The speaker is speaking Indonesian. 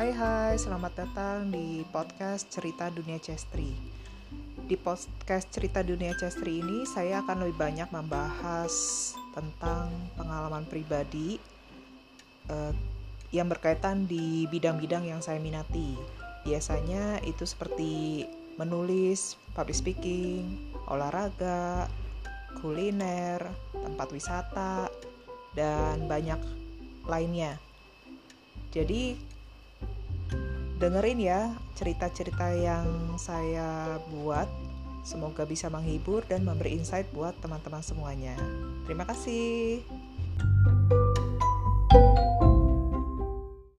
Hai hai, selamat datang di podcast Cerita Dunia Chestri. Di podcast Cerita Dunia Chestri ini saya akan lebih banyak membahas tentang pengalaman pribadi uh, yang berkaitan di bidang-bidang yang saya minati. Biasanya itu seperti menulis, public speaking, olahraga, kuliner, tempat wisata, dan banyak lainnya. Jadi dengerin ya cerita-cerita yang saya buat. Semoga bisa menghibur dan memberi insight buat teman-teman semuanya. Terima kasih.